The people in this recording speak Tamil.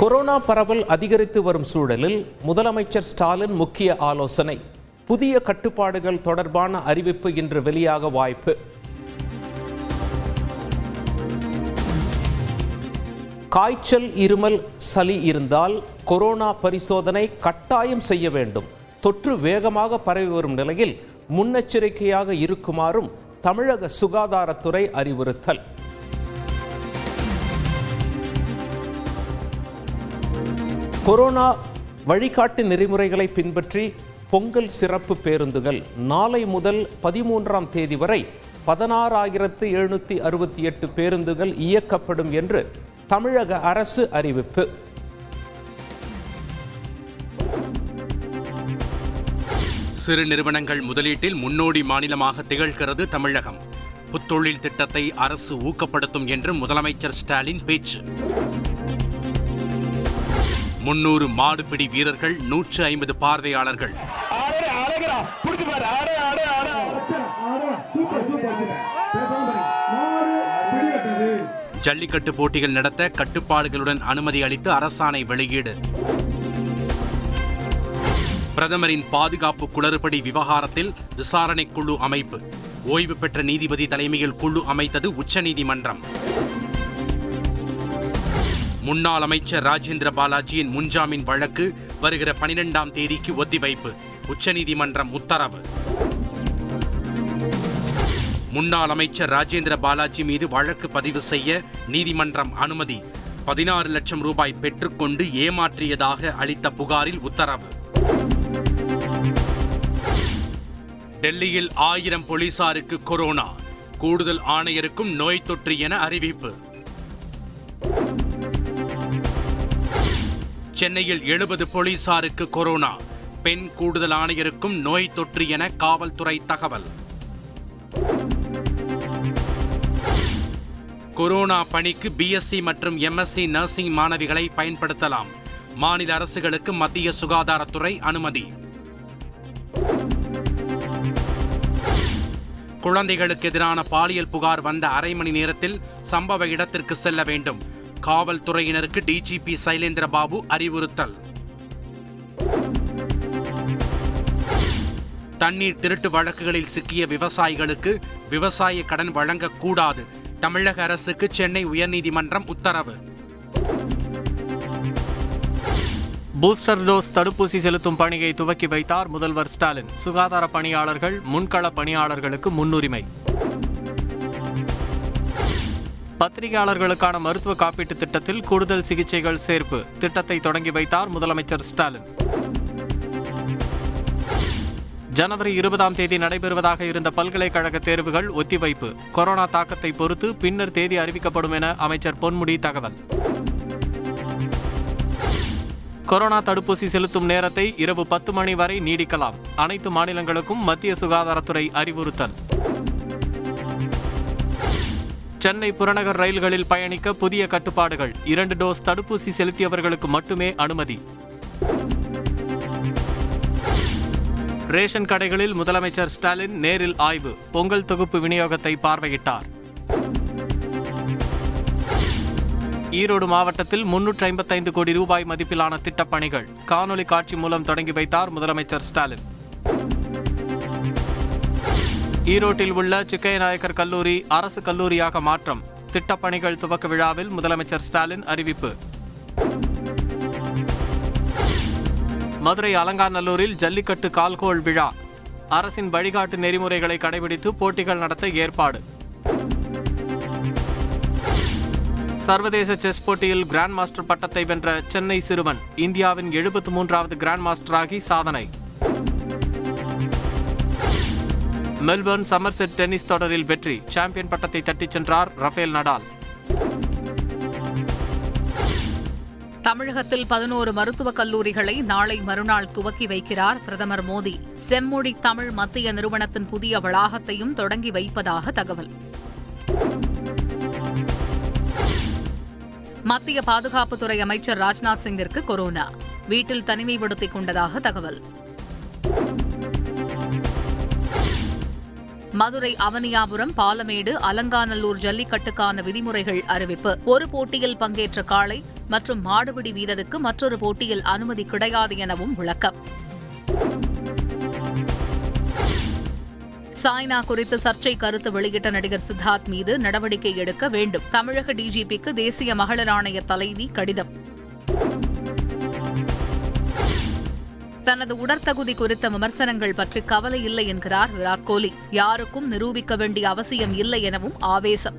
கொரோனா பரவல் அதிகரித்து வரும் சூழலில் முதலமைச்சர் ஸ்டாலின் முக்கிய ஆலோசனை. புதிய கட்டுப்பாடுகள் தொடர்பான அறிவிப்பு இன்று வெளியாக வாய்ப்பு. காய்ச்சல் இருமல் சளி இருந்தால் கொரோனா பரிசோதனை கட்டாயம் செய்ய வேண்டும். தொற்று வேகமாக பரவி வரும் நிலையில் முன்னெச்சரிக்கையாக இருக்குமாறும் தமிழக சுகாதாரத்துறை அறிவுறுத்தல். கொரோனா வழிகாட்டு நெறிமுறைகளை பின்பற்றி பொங்கல் சிறப்பு பேருந்துகள் நாளை முதல் பதிமூன்றாம் தேதி வரை பதினாறாயிரத்து எழுநூற்றி அறுபத்தி எட்டு பேருந்துகள் இயக்கப்படும் என்று தமிழக அரசு அறிவிப்பு. சிறு நிறுவனங்கள் முதலீட்டில் முன்னோடி மாநிலமாக திகழ்கிறது தமிழகம். புத்தொழில் திட்டத்தை அரசு ஊக்கப்படுத்தும் என்று முதலமைச்சர் ஸ்டாலின் பேச்சு. முன்னூறு மாடுபிடி வீரர்கள் நூற்று ஐம்பது பார்வையாளர்கள். ஜல்லிக்கட்டு போட்டிகள் நடத்த கட்டுப்பாடுகளுடன் அனுமதி அளித்து அரசாணை வெளியீடு. பிரதமரின் பாதுகாப்பு குளறுபடி விவகாரத்தில் விசாரணை குழு அமைப்பு. ஓய்வு பெற்ற நீதிபதி தலைமையில் குழு அமைத்தது உச்சநீதிமன்றம். முன்னாள் அமைச்சர் ராஜேந்திர பாலாஜியின் முன்ஜாமீன் வழக்கு வருகிற பனிரெண்டாம் தேதிக்கு ஒத்திவைப்பு. உச்சநீதிமன்றம் உத்தரவு. முன்னாள் அமைச்சர் ராஜேந்திர பாலாஜி மீது வழக்கு பதிவு செய்ய நீதிமன்றம் அனுமதி. பதினாறு லட்சம் ரூபாய் பெற்றுக்கொண்டு ஏமாற்றியதாக அளித்த புகாரில் உத்தரவு. டெல்லியில் ஆயிரம் போலீசாருக்கு கொரோனா. கூடுதல் ஆணையருக்கும் நோய் தொற்று என அறிவிப்பு. சென்னையில் எழுபது போலீசாருக்கு கொரோனா. பெண் கூடுதல் ஆணையருக்கும் நோய் தொற்று என காவல்துறை தகவல். கொரோனா பணிக்கு பிஎஸ்சி மற்றும் எம்எஸ்சி நர்சிங் மாணவிகளை பயன்படுத்தலாம். மாநில அரசுகளுக்கு மத்திய சுகாதாரத்துறை அனுமதி. குழந்தைகளுக்கு எதிரான பாலியல் புகார் வந்த அரை மணி நேரத்தில் சம்பவ இடத்திற்கு செல்ல வேண்டும். காவல்துறையினருக்கு டிஜிபி சைலேந்திரபாபு அறிவுறுத்தல். தண்ணீர் திருட்டு வழக்குகளில் சிக்கிய விவசாயிகளுக்கு விவசாய கடன் வழங்கக்கூடாது. தமிழக அரசுக்கு சென்னை உயர்நீதிமன்றம் உத்தரவு. பூஸ்டர் டோஸ் தடுப்பூசி செலுத்தும் பணியை துவக்கி வைத்தார் முதல்வர் ஸ்டாலின். சுகாதார பணியாளர்கள் முன்கள பணியாளர்களுக்கு முன்னுரிமை. பத்திரிகையாளர்களுக்கான மருத்துவ காப்பீட்டு திட்டத்தில் கூடுதல் சிகிச்சைகள் சேர்ப்பு. திட்டத்தை தொடங்கி வைத்தார் முதலமைச்சர் ஸ்டாலின். ஜனவரி இருபதாம் தேதி நடைபெறுவதாக இருந்த பல்கலைக்கழக தேர்வுகள் ஒத்திவைப்பு. கொரோனா தாக்கத்தை பொறுத்து பின்னர் தேதி அறிவிக்கப்படும் என அமைச்சர் பொன்முடி தகவல். கொரோனா தடுப்பூசி செலுத்தும் நேரத்தை இரவு பத்து மணி வரை நீடிக்கலாம். அனைத்து மாநிலங்களுக்கும் மத்திய சுகாதாரத்துறை அறிவுறுத்தல். சென்னை புறநகர் ரயில்களில் பயணிக்க புதிய கட்டுப்பாடுகள். இரண்டு டோஸ் தடுப்பூசி செலுத்தியவர்களுக்கு மட்டுமே அனுமதி. ரேஷன் கடைகளில் முதலமைச்சர் ஸ்டாலின் நேரில் ஆய்வு. பொங்கல் தொகுப்பு விநியோகத்தை பார்வையிட்டார். ஈரோடு மாவட்டத்தில் முன்னூற்றி ஐம்பத்தைந்து கோடி ரூபாய் மதிப்பிலான திட்டப்பணிகள். காணொலி காட்சி மூலம் தொடங்கி வைத்தார் முதலமைச்சர் ஸ்டாலின். ஈரோட்டில் உள்ள சிக்கையநாயக்கர் கல்லூரி அரசு கல்லூரியாக மாற்றம். திட்டப்பணிகள் துவக்க விழாவில் முதலமைச்சர் ஸ்டாலின் அறிவிப்பு. மதுரை அலங்காநல்லூரில் ஜல்லிக்கட்டு கால்கோள் விழா. அரசின் வழிகாட்டு நெறிமுறைகளை கடைபிடித்து போட்டிகள் நடத்த ஏற்பாடு. சர்வதேச செஸ் போட்டியில் கிராண்ட் மாஸ்டர் பட்டத்தை வென்ற சென்னை சிறுவன் இந்தியாவின் எழுபத்து மூன்றாவது கிராண்ட் மாஸ்டராகி சாதனை. மெல்பர்ன் சமர்செட் டென்னிஸ் தொடரில் வெற்றி. சாம்பியன் பட்டத்தை தட்டிச் சென்றார் ரஃபேல் நடால். தமிழகத்தில் பதினோரு மருத்துவக் கல்லூரிகளை நாளை மறுநாள் துவக்கி வைக்கிறார் பிரதமர் மோடி. செம்மொழி தமிழ் மத்திய நிறுவனத்தின் புதிய வளாகத்தையும் தொடங்கி வைப்பதாக தகவல். மத்திய பாதுகாப்புத்துறை அமைச்சர் ராஜ்நாத் சிங்கிற்கு கொரோனா. வீட்டில் தனிமைப்படுத்திக் கொண்டதாக தகவல். மதுரை அவனியாபுரம் பாலமேடு அலங்காநல்லூர் ஜல்லிக்கட்டுக்கான விதிமுறைகள் அறிவிப்பு. ஒரு போட்டியில் பங்கேற்ற காளை மற்றும் மாடுபிடி வீரருக்கு மற்றொரு போட்டியில் அனுமதி கிடையாது எனவும் விளக்கம். சாய்னா குறித்து சர்ச்சை கருத்து வெளியிட்ட நடிகர் சித்தார்த் மீது நடவடிக்கை எடுக்க வேண்டும். தமிழக டிஜிபிக்கு தேசிய மகளிர் ஆணைய தலைவி கடிதம். தனது உடற்தகுதி குறித்த விமர்சனங்கள் பற்றி கவலை இல்லை என்கிறார் விராட் கோலி. யாருக்கும் நிரூபிக்க வேண்டிய அவசியம் இல்லை எனவும் ஆவேசம்.